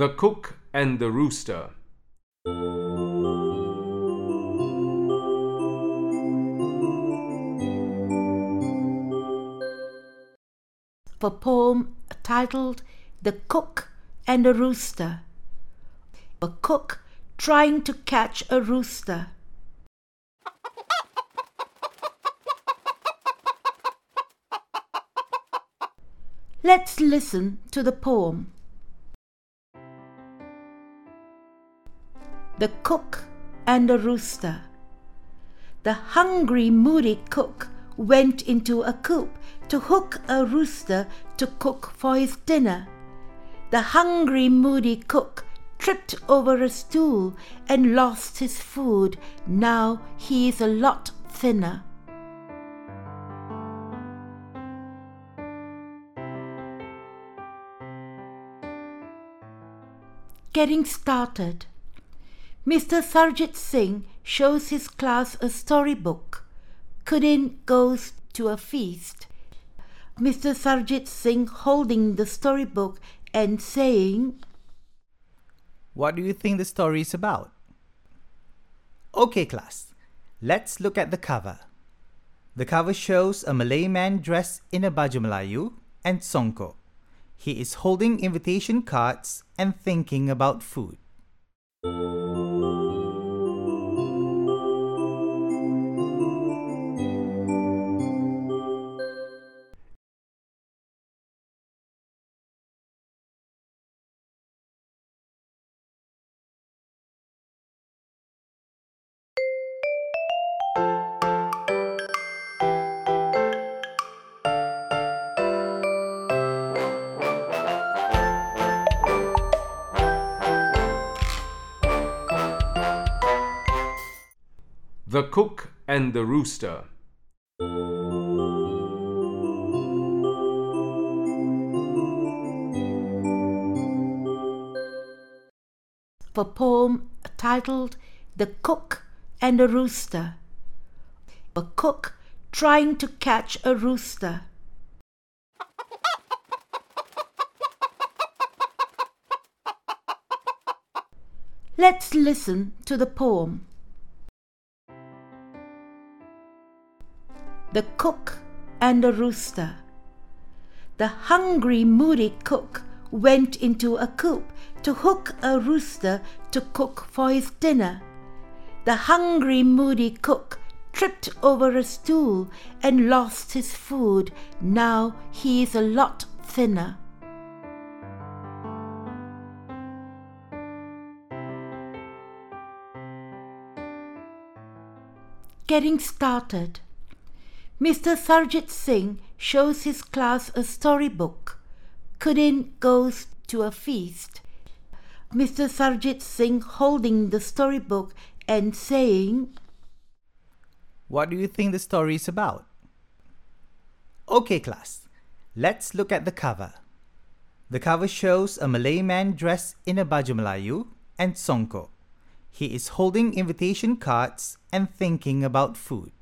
The Cook and the Rooster. for poem titled The Cook and the Rooster. A cook trying to catch a rooster. Let's listen to the poem. The Cook and the Rooster. The hungry, moody cook went into a coop to hook a rooster to cook for his dinner. The hungry, moody cook tripped over a stool and lost his food. Now he is a lot thinner. Getting started. Mr. Sarjit Singh shows his class a storybook. Kudin goes to a feast. Mr. Sarjit Singh holding the storybook and saying, What do you think the story is about? Okay, class, let's look at the cover. The cover shows a Malay man dressed in a baju Melayu and songkok. He is holding invitation cards and thinking about food. The Cook and the Rooster. for poem titled The Cook and the Rooster. A cook trying to catch a rooster. Let's listen to the poem. The Cook and the Rooster. The hungry, moody cook went into a coop to hook a rooster to cook for his dinner. The hungry, moody cook tripped over a stool and lost his food. Now he is a lot thinner. Getting started. Mr. Sarjit Singh shows his class a storybook. Kudin goes to a feast. Mr. Sarjit Singh holding the storybook and saying, What do you think the story is about? Okay, class, let's look at the cover. The cover shows a Malay man dressed in a baju Melayu and songkok. He is holding invitation cards and thinking about food.